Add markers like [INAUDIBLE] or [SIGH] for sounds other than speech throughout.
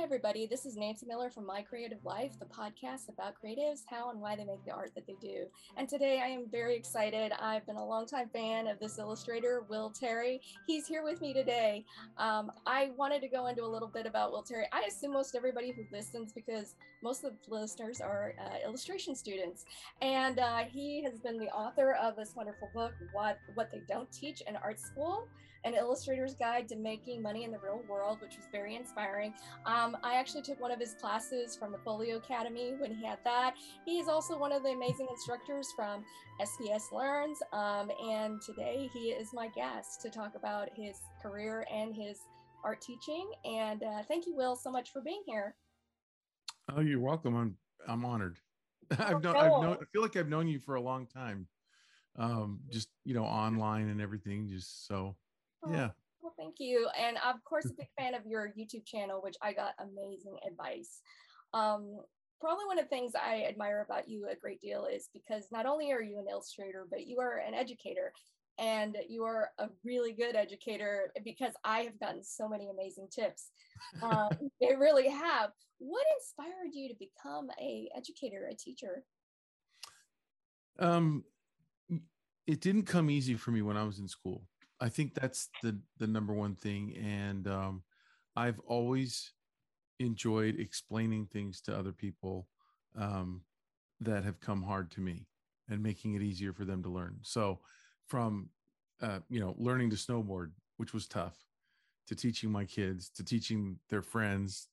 Hi, everybody. This is Nancy Miller from My Creative Life, the podcast about creatives, how and why they make the art that they do. And today I am very excited. I've been a longtime fan of this illustrator, Will Terry. He's here with me today. Um, I wanted to go into a little bit about Will Terry. I assume most everybody who listens, because most of the listeners are uh, illustration students. And uh, he has been the author of this wonderful book, What, what They Don't Teach in Art School an illustrator's guide to making money in the real world, which was very inspiring. Um, I actually took one of his classes from the Folio Academy when he had that. He's also one of the amazing instructors from SVS Learns. Um, and today he is my guest to talk about his career and his art teaching. And uh, thank you, Will, so much for being here. Oh, you're welcome. I'm I'm honored. [LAUGHS] I've known, I've known, I feel like I've known you for a long time. Um, just you know, online and everything. Just so Oh, yeah. Well, thank you. And of course, a big [LAUGHS] fan of your YouTube channel, which I got amazing advice. Um, probably one of the things I admire about you a great deal is because not only are you an illustrator, but you are an educator and you are a really good educator because I have gotten so many amazing tips. Um, [LAUGHS] they really have. What inspired you to become a educator, a teacher? Um, it didn't come easy for me when I was in school. I think that's the the number one thing, and um, I've always enjoyed explaining things to other people um, that have come hard to me and making it easier for them to learn. So, from uh, you know, learning to snowboard, which was tough, to teaching my kids, to teaching their friends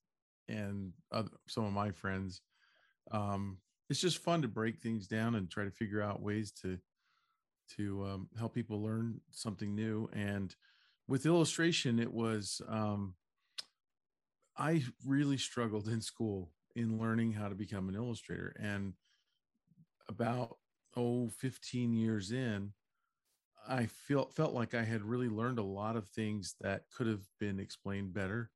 and other, some of my friends. Um, it's just fun to break things down and try to figure out ways to to um, help people learn something new. And with illustration, it was, um, I really struggled in school in learning how to become an illustrator. And about, oh, 15 years in, I felt felt like I had really learned a lot of things that could have been explained better.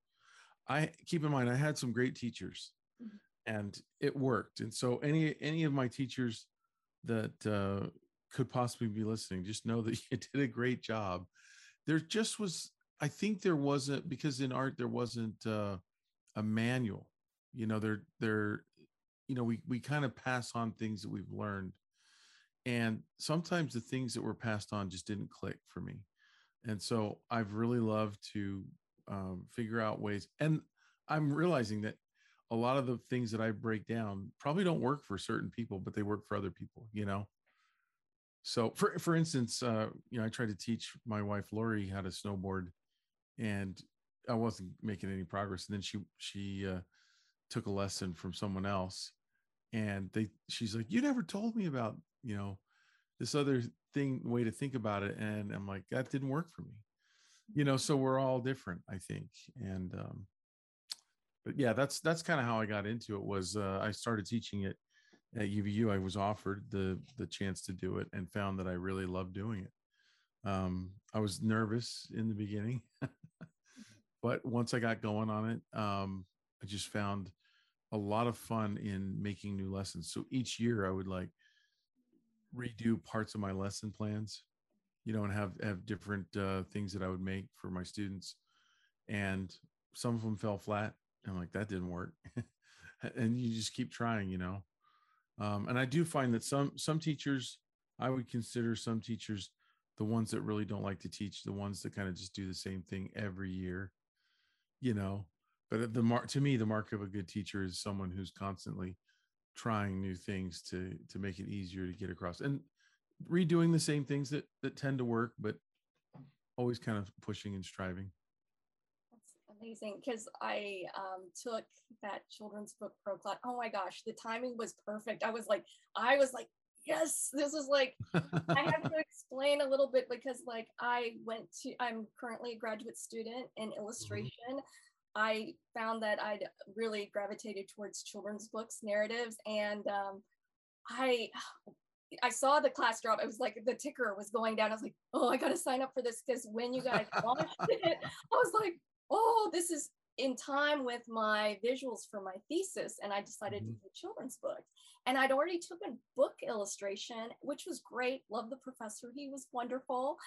I keep in mind I had some great teachers, mm-hmm. and it worked. And so any any of my teachers that uh, could possibly be listening, just know that [LAUGHS] you did a great job. There just was, I think there wasn't because in art there wasn't uh, a manual. You know, there there, you know, we we kind of pass on things that we've learned, and sometimes the things that were passed on just didn't click for me, and so I've really loved to um, figure out ways, and I'm realizing that a lot of the things that I break down probably don't work for certain people, but they work for other people. You know so for for instance uh you know i tried to teach my wife lori how to snowboard and i wasn't making any progress and then she she uh took a lesson from someone else and they she's like you never told me about you know this other thing way to think about it and i'm like that didn't work for me. You know so we're all different i think and um but yeah that's that's kind of how i got into it was uh, i started teaching it at UVU, I was offered the the chance to do it and found that I really loved doing it. Um, I was nervous in the beginning, [LAUGHS] but once I got going on it, um, I just found a lot of fun in making new lessons. So each year, I would like redo parts of my lesson plans, you know, and have have different uh, things that I would make for my students, and some of them fell flat. I'm like, that didn't work, [LAUGHS] and you just keep trying, you know um, and I do find that some some teachers, I would consider some teachers the ones that really don't like to teach, the ones that kind of just do the same thing every year, you know. But the mark to me, the mark of a good teacher is someone who's constantly trying new things to to make it easier to get across and redoing the same things that that tend to work, but always kind of pushing and striving amazing because I um, took that children's book pro class. Oh my gosh, the timing was perfect. I was like, I was like, yes, this is like, [LAUGHS] I have to explain a little bit because like I went to, I'm currently a graduate student in mm-hmm. illustration. Mm-hmm. I found that I'd really gravitated towards children's books, narratives, and um, I I saw the class drop. It was like the ticker was going down. I was like, oh, I got to sign up for this because when you guys [LAUGHS] launched it, I was like, oh, this is in time with my visuals for my thesis and I decided mm-hmm. to do a children's book. And I'd already took a book illustration, which was great. Love the professor. He was wonderful.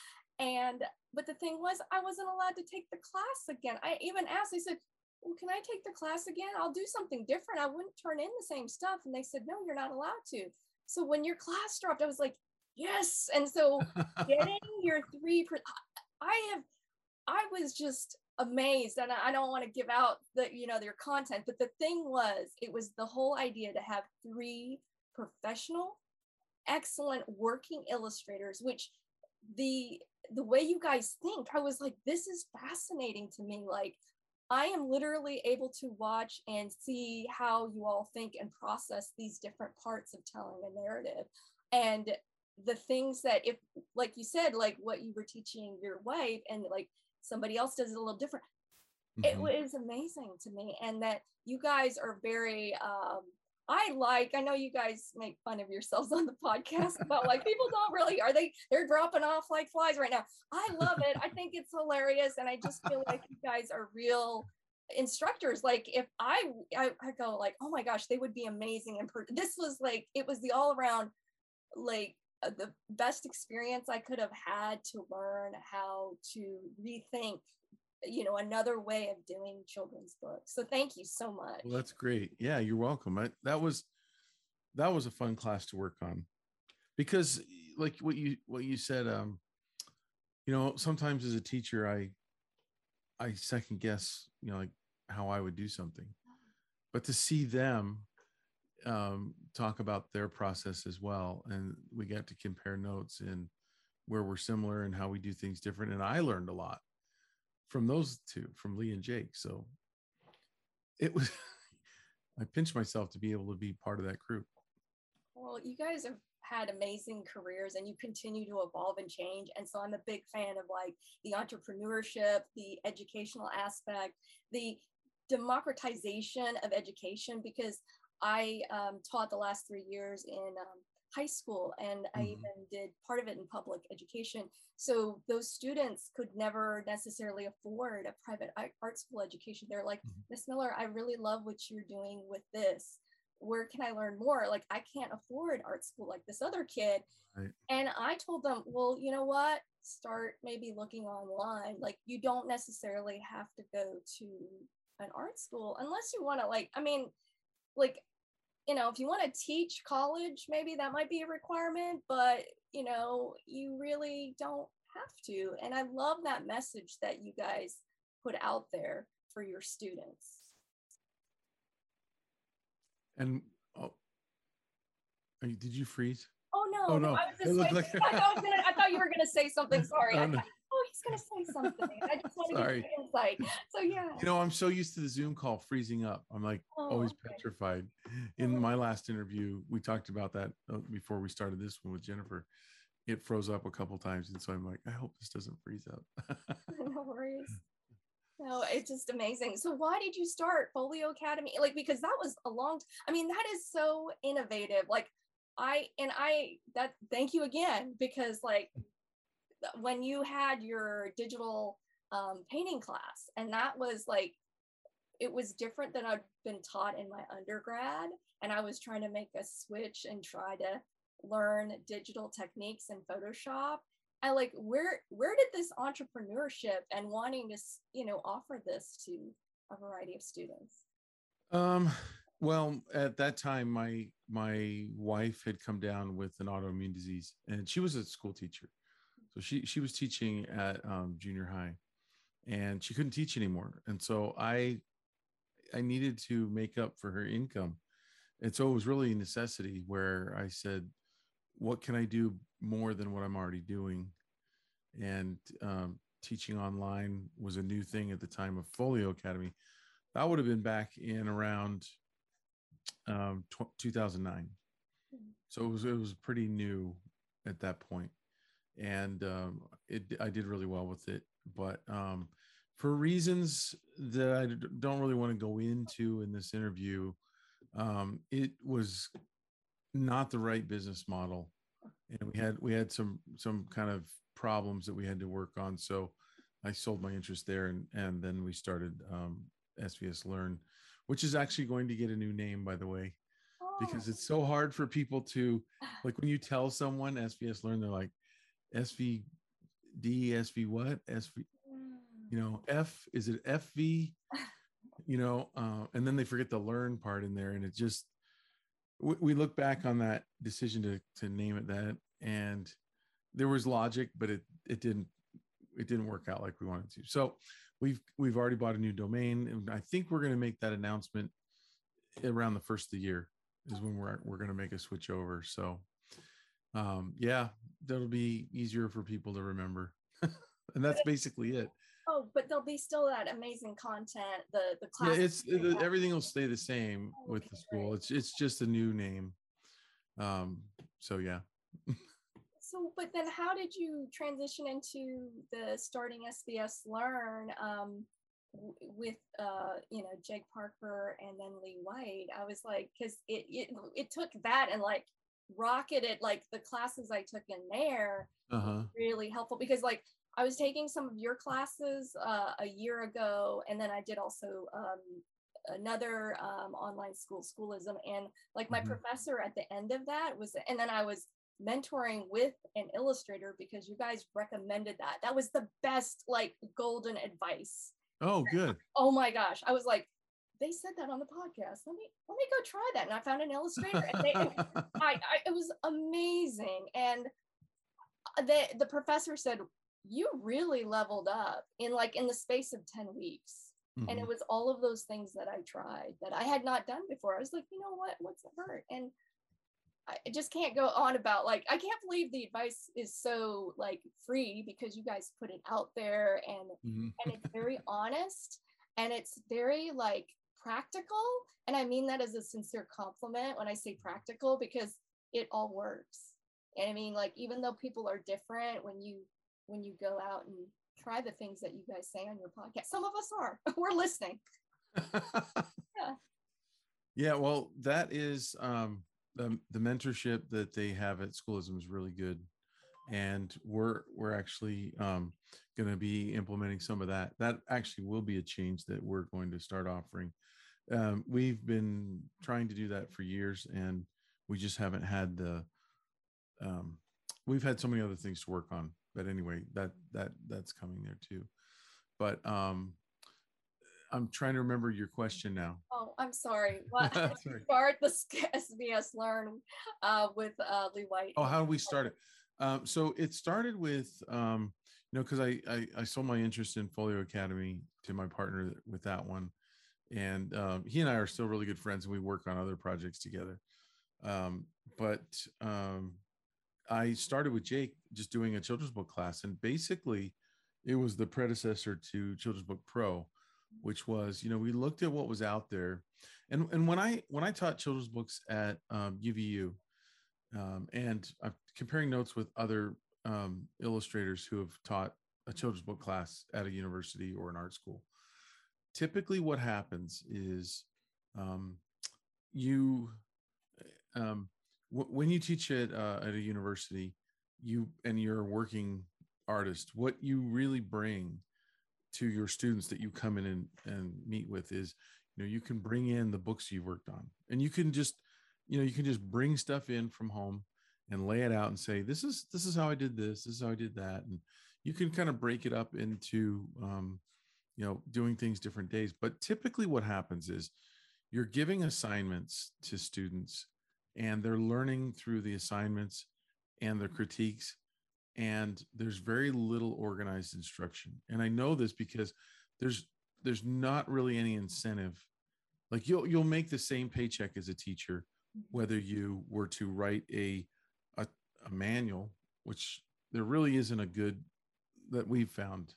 And but the thing was I wasn't allowed to take the class again. I even asked, I said, well, can I take the class again? I'll do something different. I wouldn't turn in the same stuff. And they said, no, you're not allowed to. So when your class dropped, I was like, yes. And so [LAUGHS] getting your three, per- I have, I was just amazed and I don't want to give out the, you know, their content, but the thing was, it was the whole idea to have three professional, excellent working illustrators, which the the way you guys think, I was like, this is fascinating to me. Like, I am literally able to watch and see how you all think and process these different parts of telling a narrative. And the things that, if, like you said, like what you were teaching your wife, and like somebody else does it a little different, mm-hmm. it was amazing to me. And that you guys are very, um, I like, I know you guys make fun of yourselves [LAUGHS] on the podcast but like people don't really, are they, they're dropping off like flies right now. I love it. I think it's hilarious. And I just feel like you guys are real instructors. Like if I, I, I go like, oh my gosh, they would be amazing. And per- this was like, it was the all around, like the best experience I could have had to learn how to rethink you know another way of doing children's books. So thank you so much. Well, that's great. Yeah you're welcome. I, that was that was a fun class to work on. Because like what you what you said um you know sometimes as a teacher i i second guess you know like how i would do something. But to see them um talk about their process as well and we got to compare notes and where we're similar and how we do things different and i learned a lot from those two, from Lee and Jake. So it was, [LAUGHS] I pinched myself to be able to be part of that group. Well, you guys have had amazing careers and you continue to evolve and change. And so I'm a big fan of like the entrepreneurship, the educational aspect, the democratization of education, because I um, taught the last three years in um, high school and mm-hmm. I even did part of it in public education. So those students could never necessarily afford a private art school education. They're like, mm-hmm. Miss mm-hmm. Miller, I really love what you're doing with this. Where can I learn more? Like, I can't afford art school like this other kid. Right. And I told them, well, you know what? Start maybe looking online. Like, you don't necessarily have to go to an art school unless you want to, like, I mean, like you know, if you want to teach college, maybe that might be a requirement, but you know, you really don't have to. And I love that message that you guys put out there for your students. And oh, did you freeze? Oh no! Oh, no. I, was just like... I, thought gonna, I, thought you were going to say something. [LAUGHS] Sorry. Oh, no going to say something. I just want to Sorry. get insight. So yeah. You know, I'm so used to the Zoom call freezing up. I'm like oh, always okay. petrified. In oh. my last interview, we talked about that uh, before we started this one with Jennifer. It froze up a couple times, and so I'm like, I hope this doesn't freeze up. [LAUGHS] no worries. [LAUGHS] No, it's just amazing. So why did you start Folio Academy? Like because that was a long I mean that is so innovative. Like I and I that thank you again because like when you had your digital um, painting class, and that was like, it was different than I'd been taught in my undergrad. And I was trying to make a switch and try to learn digital techniques in Photoshop. I like where where did this entrepreneurship and wanting to you know offer this to a variety of students? Um, well, at that time, my my wife had come down with an autoimmune disease, and she was a school teacher. So she she was teaching at um, junior high, and she couldn't teach anymore. And so I I needed to make up for her income, and so it was really a necessity where I said, "What can I do more than what I'm already doing?" And um, teaching online was a new thing at the time of Folio Academy. That would have been back in around um, 2009. Hmm. So it was it was pretty new at that point and um, it I did really well with it. But um, for reasons that I don't really want to go into in this interview, um, it was not the right business model, and we had we had some some kind of problems that we had to work on. So I sold my interest there, and and then we started um, SVS Learn, which is actually going to get a new name, by the way. Because oh. it's so hard for people to [SIGHS] like when you tell someone SVS Learn, they're like, SV D, SV what? SV, you know, F, is it FV? [LAUGHS] you know, uh, and then they forget the learn part in there, and it just we, we look back on that decision to to name it that, and there was logic, but it it didn't it didn't work out like we wanted to. So we've we've already bought a new domain, and I think we're going to make that announcement around the first of the year is when we're we're going to make a switch over. So um, yeah, that'll be easier for people to remember, [LAUGHS] and that's basically it. Oh, but there'll be still that amazing content. The the class. Yeah, it's it, everything will stay the same with the school. It's it's just a new name. Um. So yeah. [LAUGHS] so, but then how did you transition into the starting SVS Learn? Um, with uh you know Jake Parker and then Lee White I was like cuz it, it it took that and like rocketed like the classes I took in there uh-huh. really helpful because like I was taking some of your classes uh, a year ago and then I did also um, another um, online school schoolism and like my mm-hmm. professor at the end of that was and then I was mentoring with an illustrator because you guys recommended that that was the best like golden advice Oh, [LAUGHS] good. Oh my gosh. I was like, they said that on the podcast. Let me let me go try that. And I found an illustrator and they [LAUGHS] I, I it was amazing. And the the professor said, You really leveled up in like in the space of 10 weeks. Mm-hmm. And it mm-hmm. was all of those things that I tried that I had not done before. I was like, you know what? What's the hurt? And I just can't go on about like I can't believe the advice is so like free because you guys put it out there and mm-hmm. and it's very [LAUGHS] honest and it's very like practical and I mean that as a sincere compliment when I say practical because it all works. And I mean like even though people are different when you when you go out and try the things that you guys say on your podcast. Some of us are. [LAUGHS] We're listening. [LAUGHS] yeah. Yeah, well, that is um the, the mentorship that they have at schoolism is really good and we're we're actually um, going to be implementing some of that that actually will be a change that we're going to start offering um, we've been trying to do that for years and we just haven't had the um, we've had so many other things to work on but anyway that that that's coming there too but um I'm trying to remember your question now. Oh, I'm sorry. [LAUGHS] Well, start the SVS Learn uh, with uh, Lee White. Oh, how do we start it? Um, so it started with, um, you know, because I, I, I sold my interest in Folio Academy to my partner with that one, and um, he and I are still really good friends, and we work on other projects together. Um, but um, I started with Jake just doing a children's book class, and basically, it was the predecessor to Children's Book Pro which was you know we looked at what was out there and and when i when i taught children's books at um, uvu um, and i'm comparing notes with other um, illustrators who have taught a children's book class at a university or an art school. Typically what happens is um, you um, w- when you teach at, uh, at a university you and you're a working artist what you really bring to your students that you come in and, and meet with is you know you can bring in the books you've worked on. And you can just you know you can just bring stuff in from home and lay it out and say this is this is how i did this this is how i did that and you can kind of break it up into um, you know doing things different days but typically what happens is you're giving assignments to students and they're learning through the assignments and the critiques and there's very little organized instruction and i know this because there's there's not really any incentive like you'll you'll make the same paycheck as a teacher. Whether you were to write a a, a manual which there really isn't a good that we've found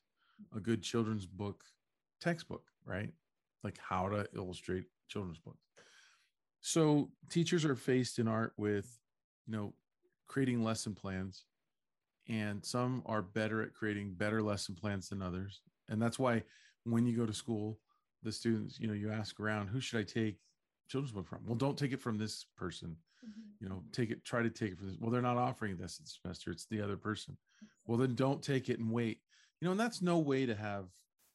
a good children's book textbook right? Like how to illustrate children's books. So teachers are faced in art with you know creating lesson plans and some are better at creating better lesson plans than others. And that's why when you go to school the students you know you ask around who should i take children's book from well don't take it from this person mm-hmm. you know take it try to take it from this well they're not offering this semester it's the other person well then don't take it and wait you know and that's no way to have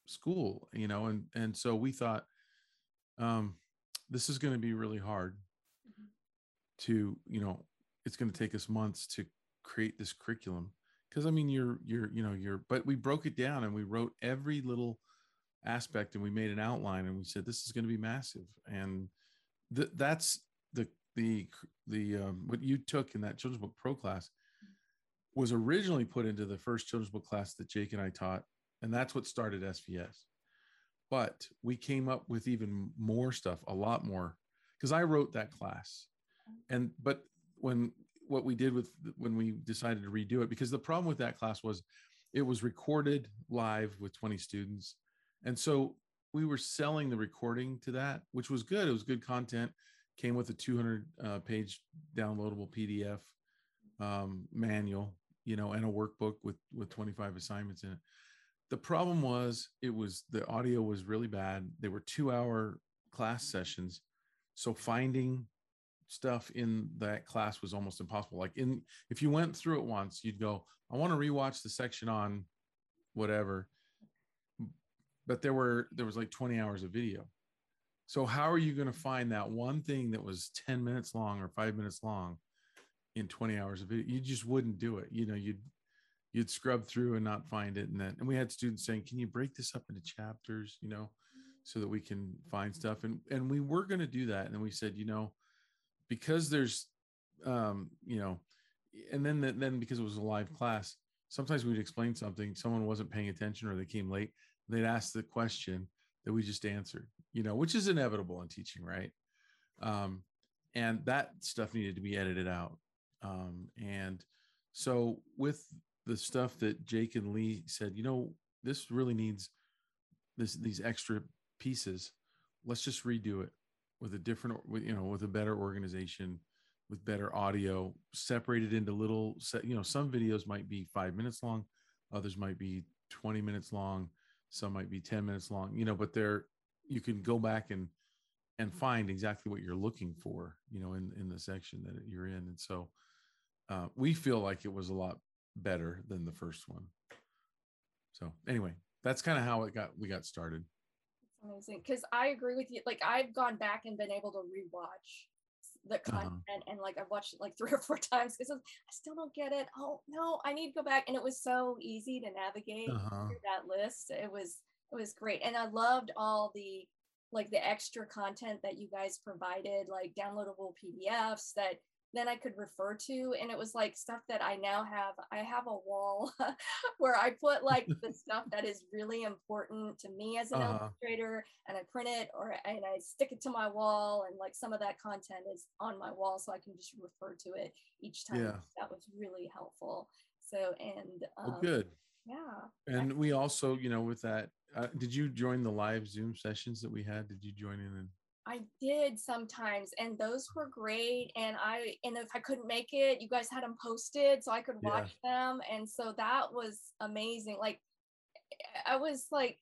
school you know and and so we thought um this is going to be really hard mm-hmm. to you know it's going to take us months to create this curriculum because I mean you're you're you know you're but we broke it down and we wrote every little aspect and we made an outline and we said this is going to be massive and th- that's the the the um, what you took in that children's book pro class was originally put into the first children's book class that Jake and I taught and that's what started SVS but we came up with even more stuff a lot more because I wrote that class. And but when what we did with when we decided to redo it because the problem with that class was it was recorded live with 20 students. And so we were selling the recording to that which was good. It was good content. Came with a 200 uh, page downloadable pdf um, manual you know and a workbook with with 25 assignments in it. The problem was it was the audio was really bad. They were two hour class sessions. So finding stuff in that class was almost impossible. Like in if you went through it once, you'd go, I want to rewatch the section on whatever. But there were there was like 20 hours of video. So how are you going to find that one thing that was 10 minutes long or 5 minutes long in 20 hours of video? You just wouldn't do it. You know, you'd you'd scrub through and not find it and then and we had students saying, "Can you break this up into chapters, you know, so that we can find stuff?" And and we were going to do that and then we said, "You know, because there's um you know and then then because it was a live class sometimes we'd explain something someone wasn't paying attention or they came late they'd ask the question that we just answered you know which is inevitable in teaching right? Um and that stuff needed to be edited out. Um and so with the stuff that jake and lee said you know this really needs this these extra pieces. Let's just redo it with a different you know with a better organization with better audio separated into little set you know some videos might be five minutes long others might be 20 minutes long some might be 10 minutes long you know but they're you can go back and and find exactly what you're looking for you know in in the section that you're in. And so uh, we feel like it was a lot better than the first one. So anyway that's kind of how it got we got started. That's amazing because I agree with you. Like I've gone back and been able to rewatch the content uh-huh. and like I've watched it like [LAUGHS] three or four times because I still don't get it. Oh no, I need to go back. And it was so easy to navigate uh-huh. through that list. It was it was great. And I loved all the like the extra content that you guys provided, like downloadable PDFs that then I could refer to. And it was like stuff that I now have. I have a wall [LAUGHS] where I put like the [LAUGHS] stuff that is really important to me as an uh-huh. illustrator and I print it or and I stick it to my wall. And like some of that content is on my wall so I can just refer to it each time. Yeah. That was really helpful. So, and um, well, good. Yeah. And we also, you know, with that, uh, did you join the live Zoom sessions that we had? Did you join in and I did sometimes, and those were great. And I, and if I couldn't make it, you guys had them posted so I could watch yeah. them. And so that was amazing. Like, I was like,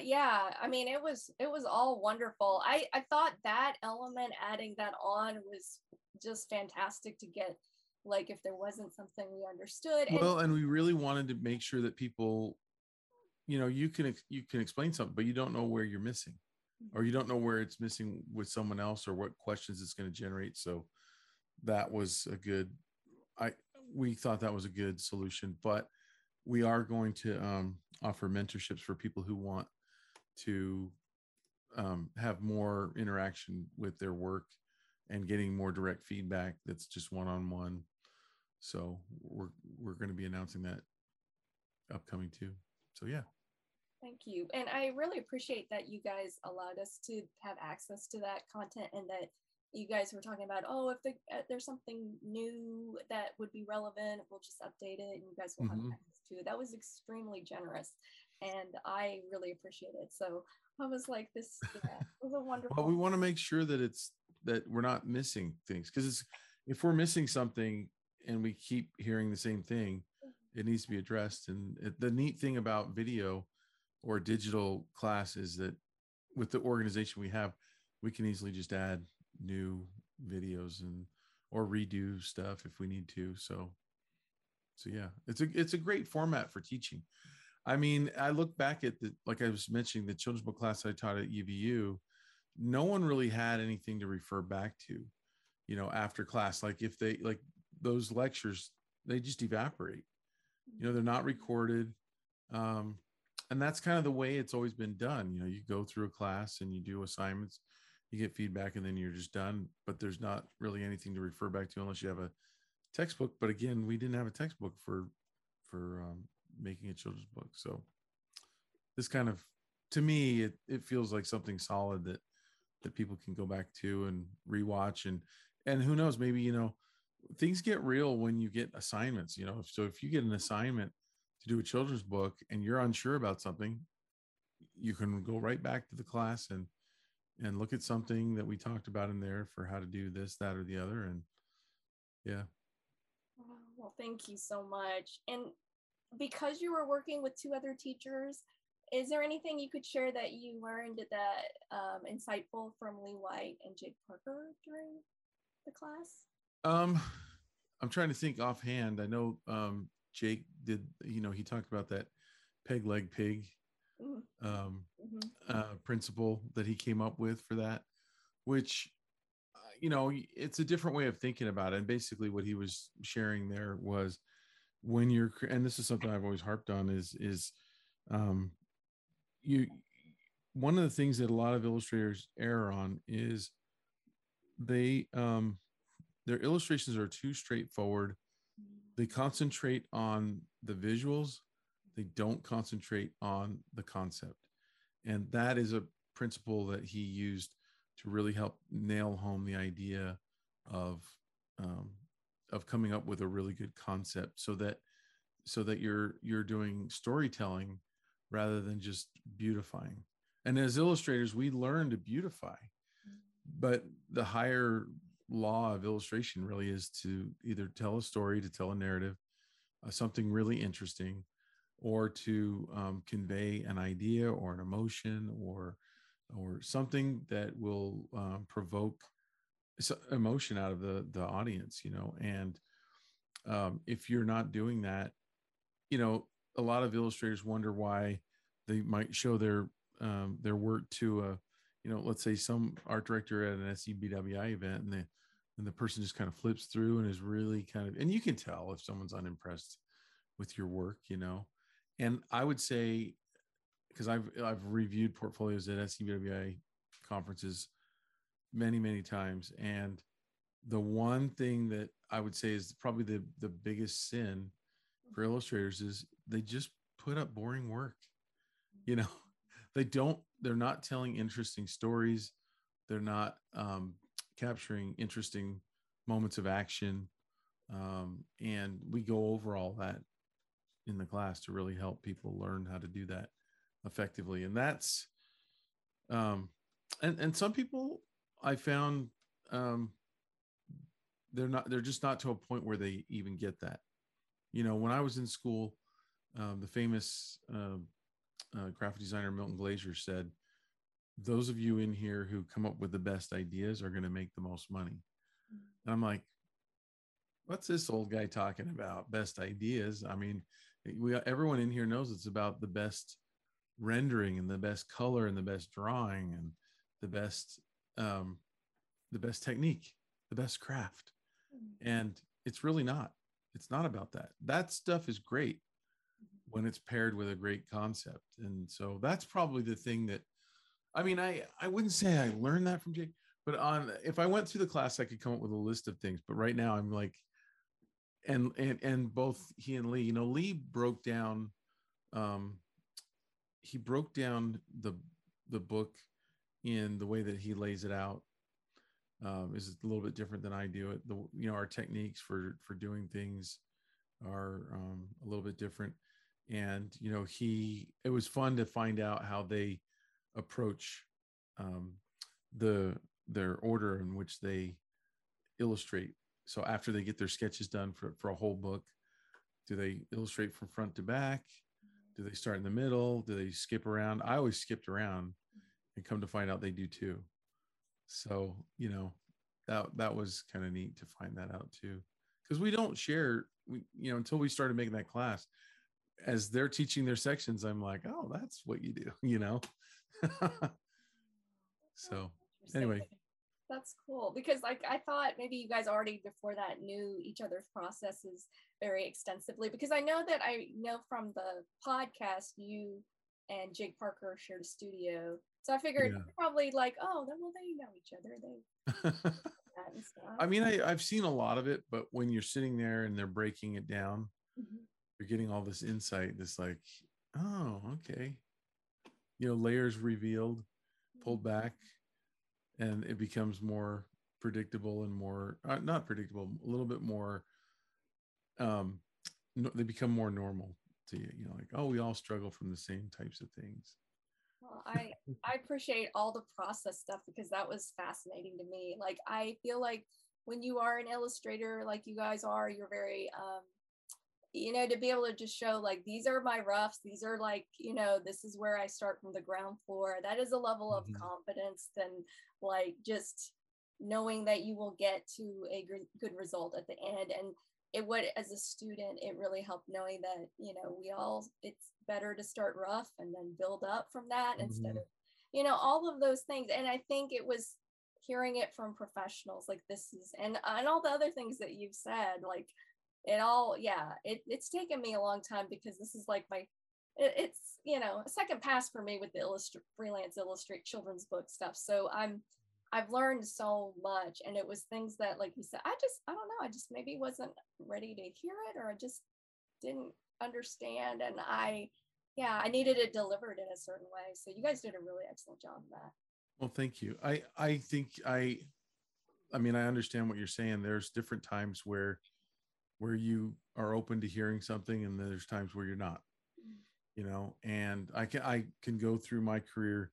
yeah, I mean, it was, it was all wonderful. I, I thought that element, adding that on was just fantastic to get like if there wasn't something we understood well and, and we really wanted to make sure that people you know you can you can explain something but you don't know where you're missing or you don't know where it's missing with someone else or what questions it's going to generate so that was a good i we thought that was a good solution but we are going to um, offer mentorships for people who want to um, have more interaction with their work and getting more direct feedback that's just one-on-one. So we're we're going to be announcing that upcoming too. So yeah Thank you. And I really appreciate that you guys allowed us to have access to that content and that you guys were talking about, oh, if the, uh, there's something new that would be relevant, we'll just update it and you guys will mm-hmm. have access to it. That was extremely generous and I really appreciate it. So I was like, this yeah, was a [LAUGHS] wonderful. well, we want to make sure that it's that we're not missing things because it's if we're missing something and we keep hearing the same thing, mm-hmm. it needs to be addressed. And the neat thing about video or digital classes that with the organization we have, we can easily just add new videos and or redo stuff if we need to. So so yeah, it's a it's a great format for teaching. I mean, I look back at the like I was mentioning the children's book class I taught at UVU, no one really had anything to refer back to, you know, after class. Like if they like those lectures, they just evaporate. You know, they're not recorded. Um, and that's kind of the way it's always been done you know you go through a class and you do assignments you get feedback and then you're just done but there's not really anything to refer back to unless you have a textbook but again we didn't have a textbook for for um, making a children's book so this kind of to me it, it feels like something solid that that people can go back to and rewatch and and who knows maybe you know things get real when you get assignments you know so if you get an assignment to do a children's book and you're unsure about something you can go right back to the class and and look at something that we talked about in there for how to do this that or the other and yeah. Well thank you so much. And because you were working with two other teachers is there anything you could share that you learned that um, insightful from lee white and jake parker during the class? Um i'm trying to think offhand. I know um jake did you know he talked about that peg leg pig um, mm-hmm. uh, principle that he came up with for that, which, uh, you know, it's a different way of thinking about it. And basically, what he was sharing there was when you're, and this is something I've always harped on, is is um, you. One of the things that a lot of illustrators err on is they um, their illustrations are too straightforward. They concentrate on the visuals they don't concentrate on the concept. And that is a principle that he used to really help nail home the idea of um, of coming up with a really good concept so that so that you're you're doing storytelling rather than just beautifying. And as illustrators we learn to beautify but the higher law of illustration really is to either tell a story to tell a narrative uh, something really interesting or to um, convey an idea or an emotion or or something that will um, provoke emotion out of the the audience you know? And um, if you're not doing that you know a lot of illustrators wonder why they might show their um, their work to a you know let's say some art director at an SCBWI event and the and the person just kind of flips through and is really kind of and you can tell if someone's unimpressed with your work you know and I would say, because I've I've reviewed portfolios at SCBWI conferences many many times, and the one thing that I would say is probably the the biggest sin for illustrators is they just put up boring work. You know, [LAUGHS] they don't. They're not telling interesting stories. They're not um, capturing interesting moments of action. Um, and we go over all that in the class to really help people learn how to do that effectively and that's um and and some people i found um they're not they're just not to a point where they even get that you know when i was in school um, the famous uh, uh, graphic designer milton glaser said those of you in here who come up with the best ideas are going to make the most money. And i'm like what's this old guy talking about? Best ideas? I mean we everyone in here knows it's about the best rendering and the best color and the best drawing and the best um, the best technique the best craft. Mm-hmm. and it's really not. It's not about that. That stuff is great when it's paired with a great concept. And so that's probably the thing that i mean i i wouldn't say i learned that from jake but on if i went through the class i could come up with a list of things but right now i'm like and and and both he and Lee, you know, Lee broke down um he broke down the the book in the way that he lays it out um, is a little bit different than I do it. The you know our techniques for for doing things are um, a little bit different, and you know he it was fun to find out how they approach um, the their order in which they illustrate. So after they get their sketches done for, for a whole book do they illustrate from front to back? Do they start in the middle? Do they skip around? I always skipped around and come to find out they do too. So you know that that was kind of neat to find that out too. Because we don't share we you know until we started making that class as they're teaching their sections i'm like oh that's what you do [LAUGHS] you know [LAUGHS] so anyway that's cool because like I thought maybe you guys already before that knew each other's processes very extensively because I know that I know from the podcast you and Jake Parker shared a studio. So I figured Yeah. probably like, oh, then well they know each other. They [LAUGHS] that and stuff. I mean, I, I've seen a lot of it, but when you're sitting there and they're breaking it down, Mhm. you're getting all this insight, this like, oh, okay. You know, layers revealed, pulled back, and it becomes more predictable and more uh, not predictable, a little bit more um no, they become more normal to you, you know, like, oh, we all struggle from the same types of things. Well, I I appreciate all the process stuff because that was fascinating to me. Like I feel like when you are an illustrator, like you guys are, you're very um you know to be able to just show like these are my roughs these are like you know this is where i start from the ground floor that is a level of Mhm. confidence than like just knowing that you will get to a gr- good result at the end and it would as a student it really helped knowing that you know we all it's better to start rough and then build up from that instead Mhm. of you know all of those things and i think it was hearing it from professionals like this is and and all the other things that you've said like it all yeah it, it's taken me a long time because this is like my it, it's you know a second pass for me with the illustra- freelance illustrate children's book stuff so i'm i've learned so much and it was things that like you said i just i don't know i just maybe wasn't ready to hear it or i just didn't understand and i yeah i needed it delivered in a certain way so you guys did a really excellent job of that Well, thank you. I I think I I mean I understand what you're saying. There's different times where where you are open to hearing something and there's times where you're not. You know, and I can I can go through my career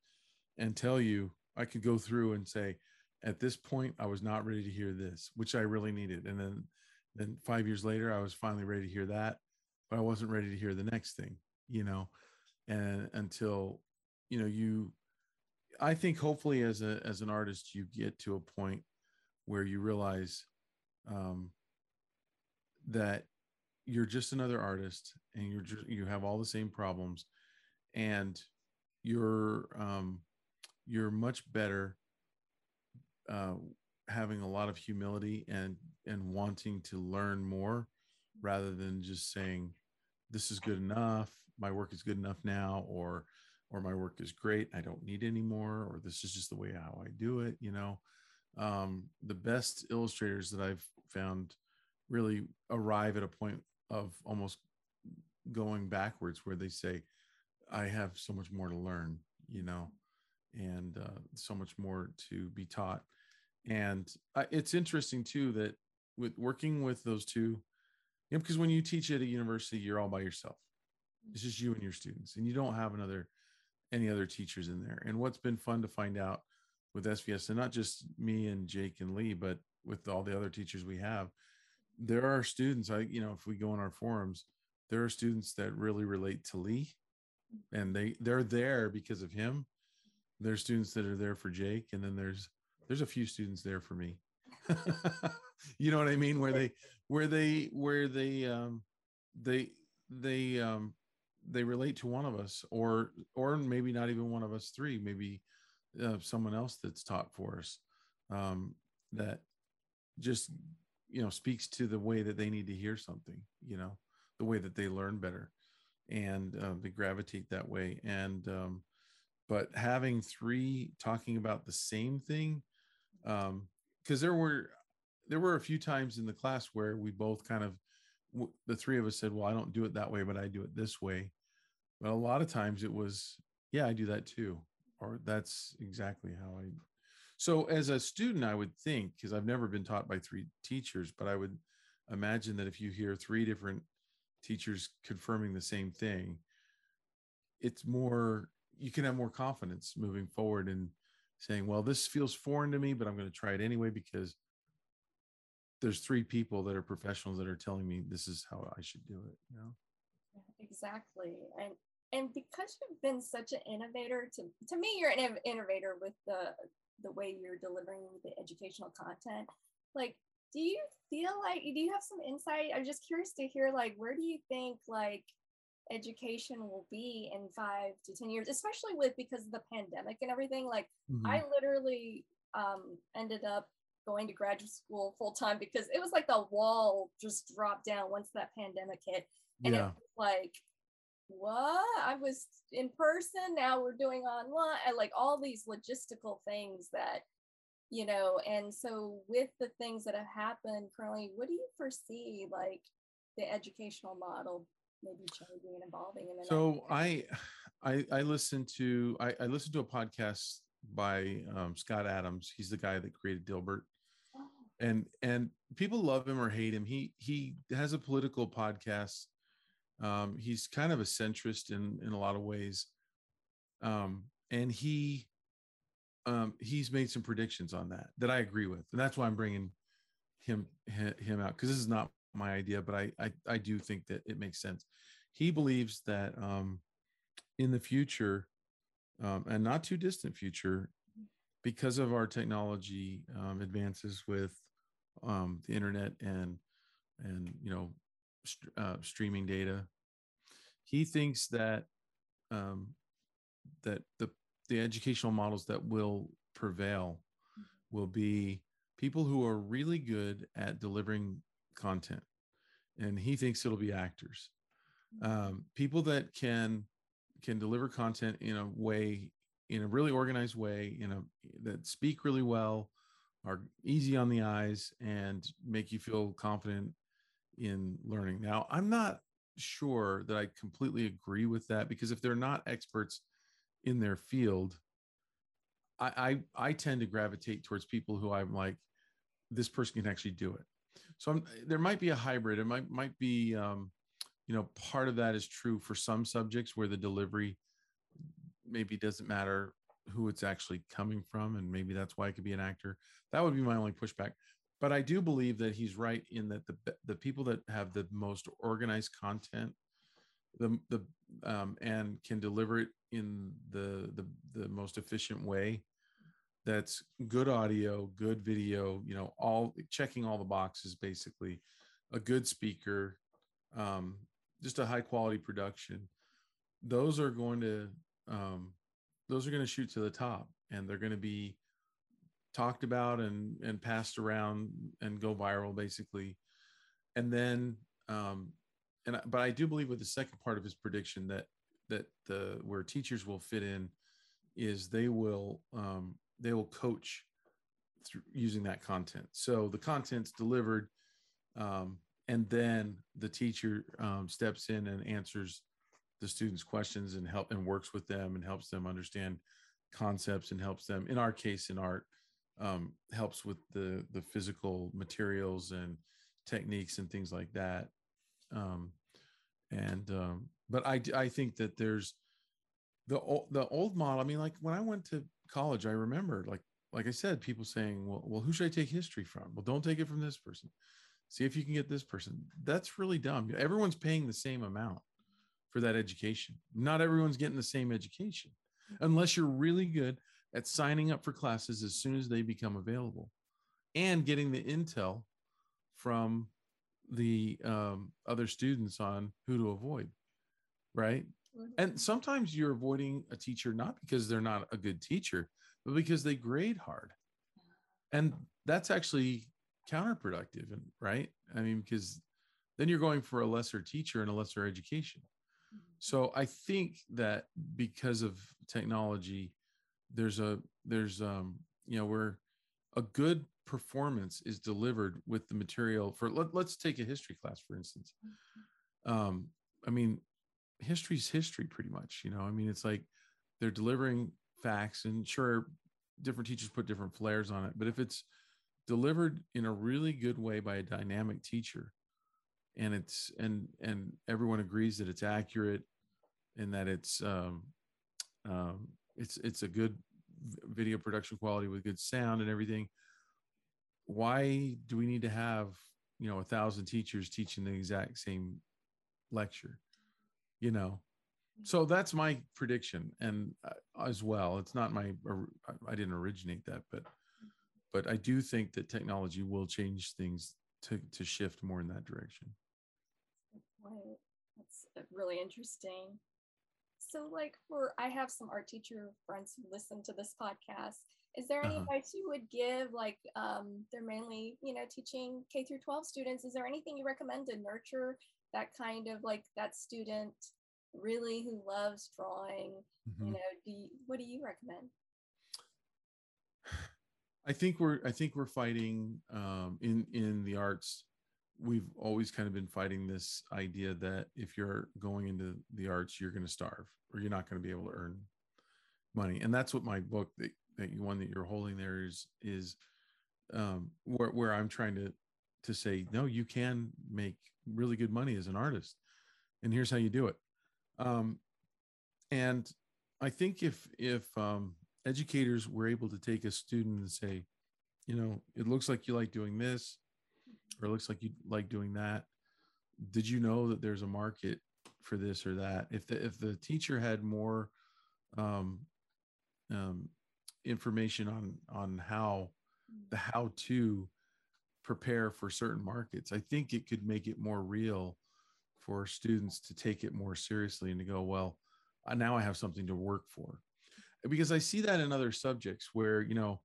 and tell you I could go through and say at this point I was not ready to hear this, which I really needed. And then then 5 years later I was finally ready to hear that, but I wasn't ready to hear the next thing, you know. And until you know you I think hopefully as a as an artist you get to a point where you realize um, that you're just another artist and you're just you have all the same problems and you're um, you're much better uh, having a lot of humility and and wanting to learn more rather than just saying this is good enough. My work is good enough now or or my work is great. I don't need any more or this is just the way how i do it you know? Um, the best illustrators that i've found really arrive at a point of almost going backwards where they say i have so much more to learn you know and uh, so much more to be taught. And uh, it's interesting too that with working with those two you know, because when you teach at a university you're all by yourself. It's just you and your students and you don't have another any other teachers in there. And what's been fun to find out with svs and not just me and jake and lee but with all the other teachers we have there are students i you know if we go on our forums there are students that really relate to lee and they they're there because of him. There's students that are there for jake and then there's there's a few students there for me. [LAUGHS] You know what i mean? Where they where they where they um they they um they relate to one of us or or maybe not even one of us three maybe uh, someone else that's taught for us um that just you know speaks to the way that they need to hear something you know the way that they learn better and uh, they gravitate that way. And um but having three talking about the same thing um because there were there were a few times in the class where we both kind of the three of us said well i don't do it that way but i do it this way. But a lot of times it was yeah i do that too or that's exactly how i so as a student i would think because i've never been taught by three teachers but i would imagine that if you hear three different teachers confirming the same thing it's more you can have more confidence moving forward and saying well this feels foreign to me but i'm going to try it anyway because there's three people that are professionals that are telling me this is how i should do it you know? Exactly and and because you've been such an innovator to to me you're an innovator with the the way you're delivering the educational content like do you feel like do you have some insight? I'm just curious to hear like where do you think like education will be in five to ten years especially with because of the pandemic and everything? Like Mhm. i literally um ended up going to graduate school full time because it was like the wall just dropped down once that pandemic hit. And it was like what? I was in person, now we're doing online, and like all these logistical things that, you know, and so with the things that have happened currently, what do you foresee like the educational model maybe changing and evolving? And so I, I, I listened to I, I listened to a podcast by um, Scott Adams. He's the guy that created Dilbert, oh. and and people love him or hate him. He he has a political podcast um, he's kind of a centrist in in a lot of ways, um, and he um, he's made some predictions on that that I agree with, and that's why I'm bringing him him out because this is not my idea, but I, I I do think that it makes sense. He believes that um, in the future, um, and not too distant future, because of our technology um, advances with um, the internet and and you know uh, streaming data. He thinks that um, that the the educational models that will prevail will be people who are really good at delivering content, and he thinks it'll be actors, um, people that can can deliver content in a way in a really organized way in a that speak really well are easy on the eyes and make you feel confident in learning. Now, I'm not sure that I completely agree with that because if they're not experts in their field, I, I, I tend to gravitate towards people who I'm like, this person can actually do it. So I'm, there might be a hybrid. It might might be, um, you know, part of that is true for some subjects where the delivery maybe doesn't matter who it's actually coming from, and maybe that's why it could be an actor. That would be my only pushback but I do believe that he's right in that the the people that have the most organized content, the the um, and can deliver it in the the the most efficient way, that's good audio, good video, you know, all checking all the boxes basically, a good speaker, um, just a high quality production. Those are going to um, those are going to shoot to the top, and they're going to be talked about and and passed around and go viral basically. And then um and I, but i do believe with the second part of his prediction that that the where teachers will fit in is they will um they will coach through using that content. So the content's delivered um and then the teacher um, steps in and answers the students questions and help and works with them and helps them understand concepts and helps them in our case in art um, helps with the the physical materials and techniques and things like that. Um, and um, but I I think that there's the the old model. I mean, like when I went to college, I remember like like I said, people saying, well, well, who should I take history from? Well, don't take it from this person. See if you can get this person. That's really dumb. Everyone's paying the same amount for that education. Not everyone's getting the same education unless you're really good at signing up for classes as soon as they become available and getting the intel from the um, other students on who to avoid right mm-hmm. and sometimes you're avoiding a teacher not because they're not a good teacher but because they grade hard and that's actually counterproductive and right i mean because then you're going for a lesser teacher and a lesser education mm-hmm. so i think that because of technology there's a there's um you know where a good performance is delivered with the material for let, let's take a history class for instance. Um i mean history's history pretty much you know? I mean it's like they're delivering facts and sure different teachers put different flares on it but if it's delivered in a really good way by a dynamic teacher and it's and and everyone agrees that it's accurate and that it's um, um it's it's a good video production quality with good sound and everything why do we need to have you know a thousand teachers teaching the exact same lecture you know? So that's my prediction and uh, as well it's not my i didn't originate that but but i do think that technology will change things to to shift more in that direction. Right that's uh, really interesting so like for I have some art teacher friends who listen to this podcast. Is there any uh-huh. advice you would give? Like um, they're mainly, you know, teaching K through 12 students. Is there anything you recommend to nurture that kind of like that student really who loves drawing, mm-hmm. you know, do you, what do you recommend? I think we're I think we're fighting um, in in the arts. We've always kind of been fighting this idea that if you're going into the arts, you're going to starve or you're not going to be able to earn money. And that's what my book that, that you one that you're holding there is is um, where where I'm trying to to say no, you can make really good money as an artist, and here's how you do it. Um, and I think if if um, educators were able to take a student and say, you know, it looks like you like doing this, or it looks like you like doing that. Did you know that there's a market for this or that? If the if the teacher had more um, um, information on on how the how to prepare for certain markets, I think it could make it more real for students to take it more seriously and to go, well, now I have something to work for because I see that in other subjects where you know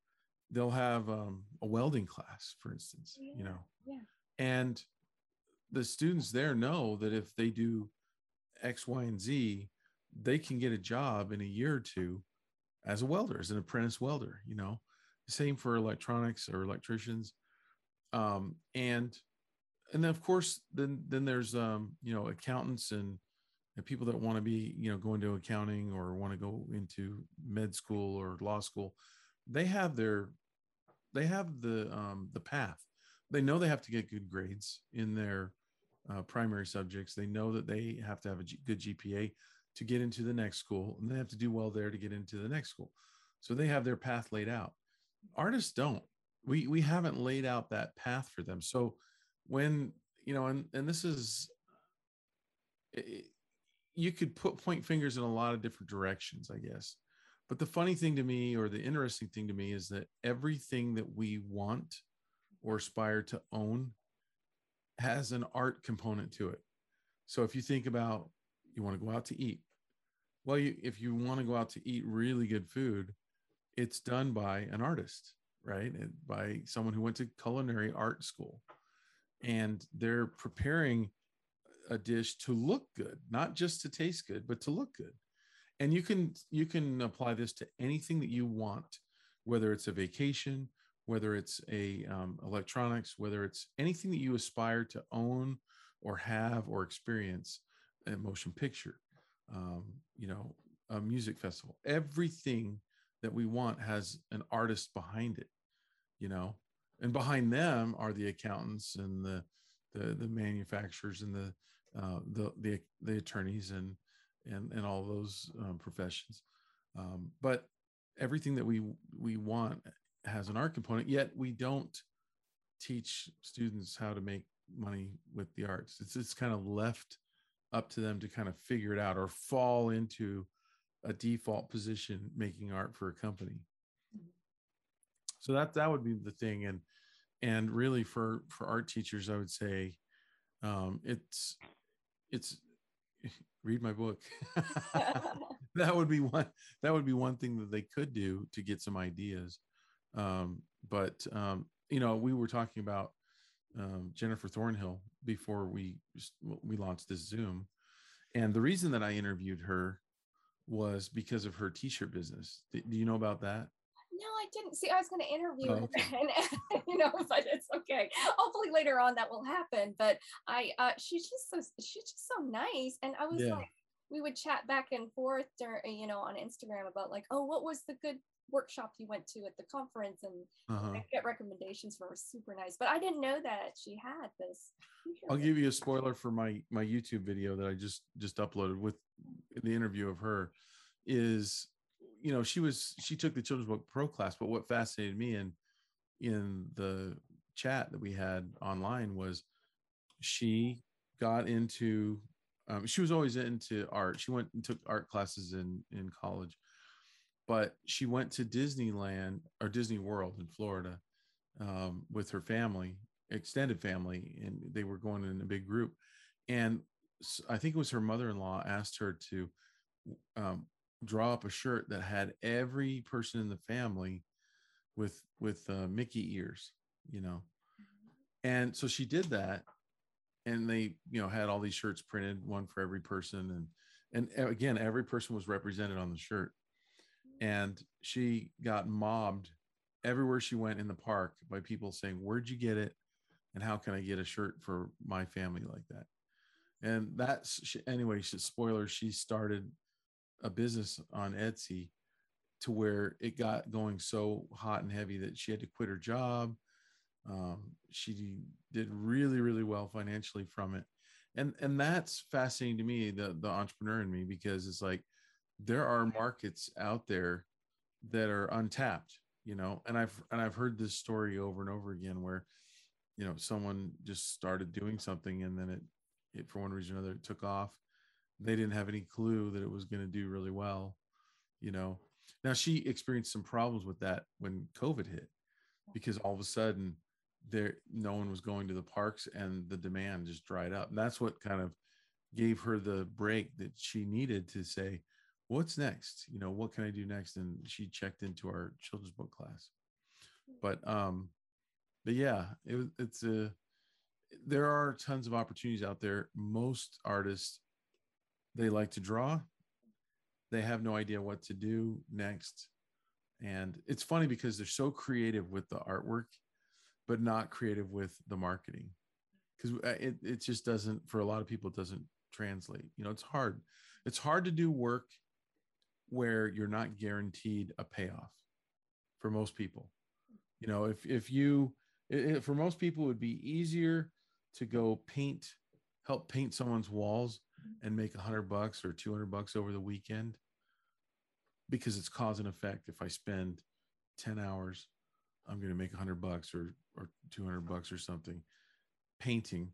they'll have um, a welding class, for instance, yeah. you know, yeah. and the students there know that if they do X, Y, and Z, they can get a job in a year or two as a welder, as an apprentice welder. You know, same for electronics or electricians, um, and and then of course then then there's um, you know accountants and and people that want to be you know going to accounting or want to go into med school or law school they have their they have the um, the path. They know they have to get good grades in their uh, primary subjects. They know that they have to have a G- good gpa to get into the next school and they have to do well there to get into the next school. So they have their path laid out. Artists don't. We we haven't laid out that path for them. So when you know and and this is it, you could put point fingers in a lot of different directions, I guess. But the funny thing to me, or the interesting thing to me, is that everything that we want or aspire to own has an art component to it. So if you think about you want to go out to eat, well, you, if you want to go out to eat really good food, it's done by an artist, right? By someone who went to culinary art school. And they're preparing a dish to look good, not just to taste good, but to look good. And you can you can apply this to anything that you want, whether it's a vacation, whether it's a um, electronics, whether it's anything that you aspire to own or have or experience, a motion picture, um, you know, a music festival. Everything that we want has an artist behind it, you know, and behind them are the accountants and the the, the manufacturers and the uh, the, the the attorneys and and and all those um, professions. Um, but everything that we we want has an art component. Yet we don't teach students how to make money with the arts. It's it's kind of left up to them to kind of figure it out or fall into a default position making art for a company. So that that would be the thing, and and really for for art teachers, I would say um, it's it's read my book. [LAUGHS] [LAUGHS] that would be one. That would be one thing that they could do to get some ideas. Um, but um, you know, we were talking about um, Jennifer Thornhill before we we launched this Zoom, and the reason that I interviewed her was because of her T-shirt business. Do you know about that? No, I didn't see. I was going to interview oh, okay. and, [LAUGHS] you know, but it's okay. Hopefully later on that will happen. But I, uh, she's just so, she's just so nice. And I was yeah. like, we would chat back and forth, during, you know, on Instagram about like, oh, what was the good workshop you went to at the conference and uh-huh. get recommendations from her super nice but i didn't know that she had this i'll give you a spoiler for my my youtube video that i just just uploaded with the interview of her is you know she was she took the children's book pro class but what fascinated me in in the chat that we had online was she got into um, she was always into art. She went and took art classes in in college but she went to disneyland or disney world in florida um, with her family extended family and they were going in a big group. And i think it was her mother-in-law asked her to um, draw up a shirt that had every person in the family with with uh, Mickey ears, you know. And so she did that, and they you know had all these shirts printed, one for every person, and and again, every person was represented on the shirt. And she got mobbed everywhere she went in the park by people saying, Where'd you get it? And how can I get a shirt for my family like that? And that's anyway, she, spoiler, she started a business on Etsy to where it got going so hot and heavy that she had to quit her job. Um, she did really, really well financially from it. And and that's fascinating to me, the the entrepreneur in me, because it's like there are markets out there that are untapped, you know. And I've and I've heard this story over and over again where, you know, someone just started doing something and then it it for one reason or another it took off. They didn't have any clue that it was going to do really well, you know. Now she experienced some problems with that when COVID hit because all of a sudden there no one was going to the parks and the demand just dried up. And that's what kind of gave her the break that she needed to say, what's next? You know, what can I do next? And she checked into our children's book class. But um, but yeah, it, it's a there are tons of opportunities out there. Most artists they like to draw. They have no idea what to do next. And it's funny because they're so creative with the artwork but not creative with the marketing because uh, it, it just doesn't for a lot of people it doesn't translate you know it's hard it's hard to do work where you're not guaranteed a payoff for most people you know if if you for most people it would be easier to go paint help paint someone's walls and make a hundred bucks or 200 bucks over the weekend because it's cause and effect. If i spend 10 hours i'm going to make a hundred bucks or or 200 bucks or something painting.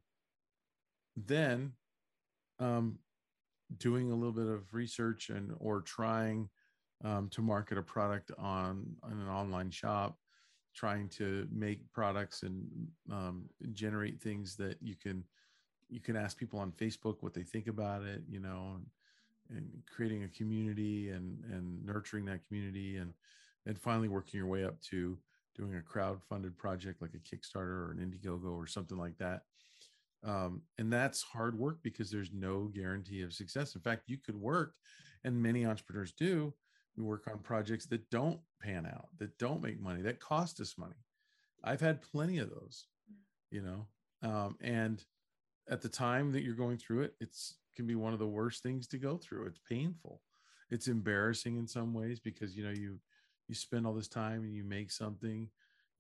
Then um, doing a little bit of research and or trying um, to market a product on, on an online shop trying to make products and um, generate things that you can you can ask people on facebook what they think about it you know and, and creating a community and and nurturing that community and and finally working your way up to doing a crowd funded project like a Kickstarter or an Indiegogo or something like that. Um, and that's hard work because there's no guarantee of success. In fact, you could work, and many entrepreneurs do. We work on projects that don't pan out, that don't make money, that cost us money. I've had plenty of those, you know. Um, and at the time that you're going through it, it's can be one of the worst things to go through. It's painful. It's embarrassing in some ways because you know you you spend all this time and you make something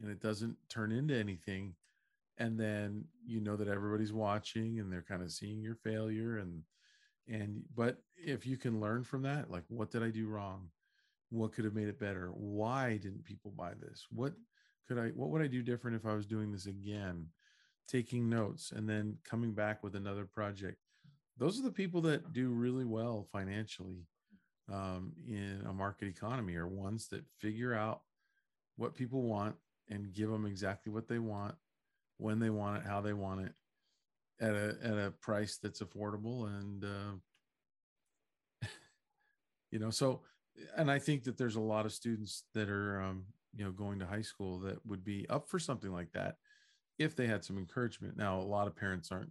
and it doesn't turn into anything. And then you know that everybody's watching and they're kind of seeing your failure and and but if you can learn from that like what did i do wrong? What could have made it better? Why didn't people buy this? What could i what would i do different if i was doing this again taking notes and then coming back with another project. Those are the people that do really well financially um, in a market economy are ones that figure out what people want and give them exactly what they want when they want it how they want it at a at a price that's affordable and uh, [LAUGHS] you know so and i think that there's a lot of students that are um, you know going to high school that would be up for something like that if they had some encouragement now a lot of parents aren't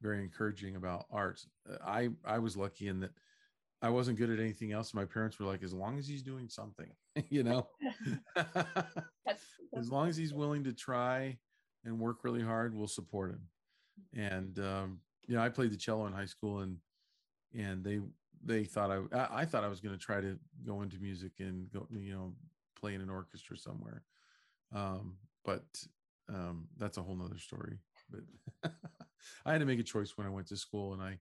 very encouraging about art i i was lucky in that I wasn't good at anything else. My parents were like, as long as he's doing something, [LAUGHS] you know, [LAUGHS] as long as he's willing to try and work really hard, we'll support him. And, um, you know, I played the cello in high school and, and they, they thought I, I thought I was going to try to go into music and go, you know, play in an orchestra somewhere. Um, but, um, that's a whole nother story, but [LAUGHS] I had to make a choice when I went to school and I,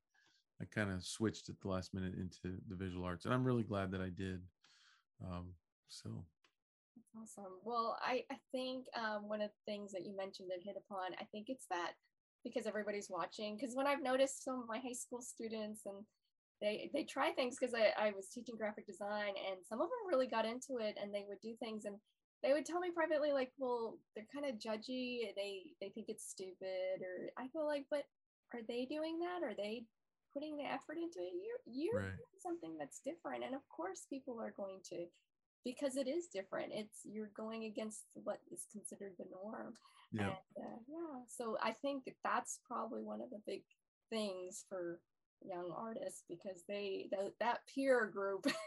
I kind of switched at the last minute into the visual arts, and I'm really glad that I did. Um, so that's awesome. Well, I I think um, one of the things that you mentioned and hit upon, I think it's that because everybody's watching. Because when I've noticed some of my high school students and they they try things because I, I was teaching graphic design and some of them really got into it and they would do things and they would tell me privately like well they're kind of judgy they they think it's stupid or i feel like but are they doing that? Are they putting the effort into it? You're you're right. doing something that's different and of course people are going to because it is different it's you're going against what is considered the norm. Yeah. And, uh, yeah so i think that's probably one of the big things for young artists because they the, that peer group [LAUGHS]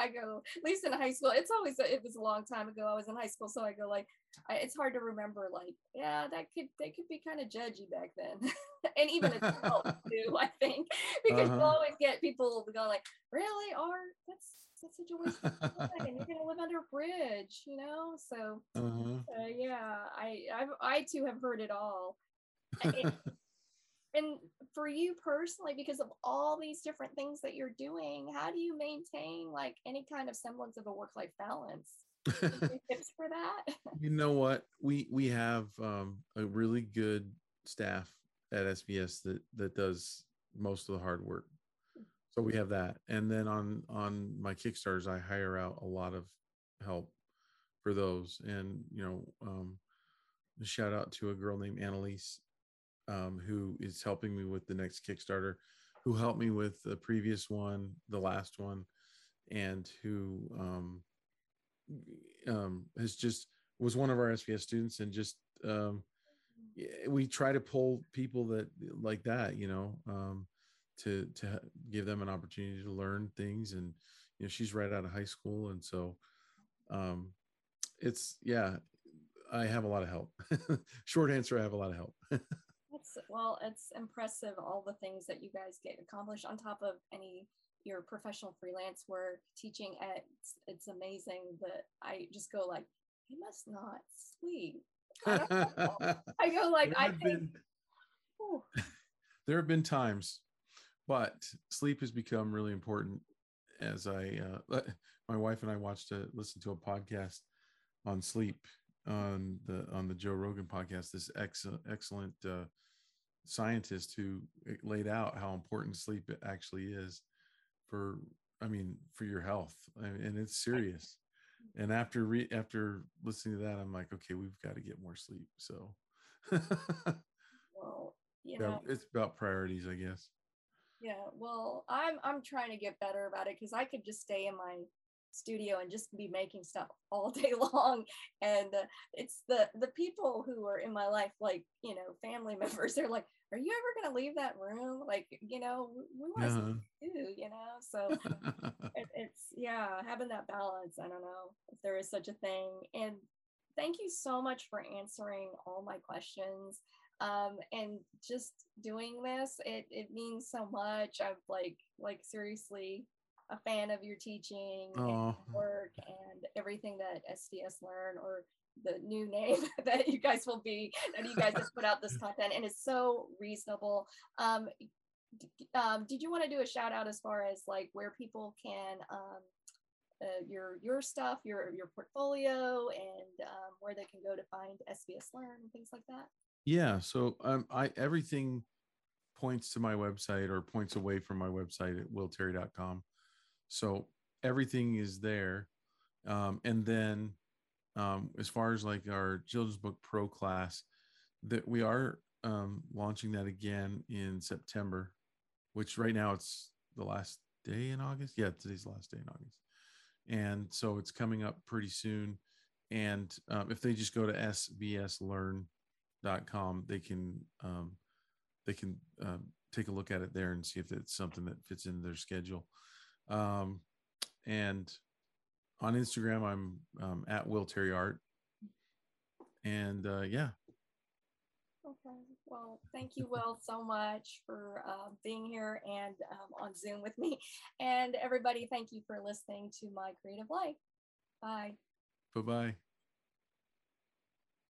I go, at least in high school, it's always, it was a long time ago. I was in high school. So I go like, I, it's hard to remember like, yeah, that could, they could be kind of judgy back then. [LAUGHS] and even adults [LAUGHS] too, I think, because uh-huh. you always get people go like, really art? That's, that's such a waste of time. and you're going to live under a bridge, you know? So uh-huh. uh, yeah, I, I, I too have heard it all. And for you personally because of all these different things that you're doing how do you maintain like any kind of semblance of a work life balance [LAUGHS] tips for that? [LAUGHS] You know what? We we have um, a really good staff at SVS that that does most of the hard work. So we have that. And then on on my kickstarters i hire out a lot of help for those. And you know um shout out to a girl named annalise um, who is helping me with the next Kickstarter, who helped me with the previous one, the last one, and who um, um, has just was one of our SVS students and just um, we try to pull people that like that, you know, um, to to give them an opportunity to learn things. And you know, she's right out of high school, and so um, it's yeah, I have a lot of help. [LAUGHS] Short answer, I have a lot of help. [LAUGHS] well, it's impressive all the things that you guys get accomplished on top of any your professional freelance work, teaching at it's, it's amazing that I just go like, he must not sleep. I, [LAUGHS] I go like I think been, [LAUGHS] [LAUGHS] there have been times, but sleep has become really important as I uh, my wife and I watched a listen to a podcast on sleep on the on the Joe Rogan podcast. This excellent excellent uh, scientist who eh, laid out how important sleep actually is for i mean for your health and it's serious. And after re- after listening to that i'm like okay we've got to get more sleep so. [LAUGHS] Well you yeah, it's about priorities i guess. Yeah well i'm i'm trying to get better about it because i could just stay in my studio and just be making stuff all [LAUGHS] day long. And uh, it's the the people who are in my life like you know family [LAUGHS] members they're like are you ever going to leave that room? Like you know we want to do you know? So [LAUGHS] it, it's yeah having that balance i don't know if there is such a thing. And thank you so much for answering all my questions um, and just doing this it, it means so much. I'm like like seriously a fan of your teaching and work and everything that SVS Learn or the new name [LAUGHS] that you guys will be that you guys have put out this [LAUGHS] content and it's so reasonable. Um, um, did you want to do a shout out as far as like where people can um, uh, your your stuff, your your portfolio, and um, where they can go to find SVS Learn and things like that? Yeah, so um, I everything points to my website or points away from my website at willterry.com. So everything is there. Um, and then um, as far as like our children's book pro class, that we are um, launching that again in September, which right now it's the last day in August. Yeah, today's the last day in August. And so it's coming up pretty soon. And um, if they just go to svslearn.com, they can um, they can um, take a look at it there and see if it's something that fits into their schedule. Um, and on Instagram, I'm um, at Will Terry Art. And uh, yeah. Okay. Well, thank you, Will, so much for uh, being here and um, on Zoom with me. And everybody, thank you for listening to My Creative Life. Bye. Bye bye.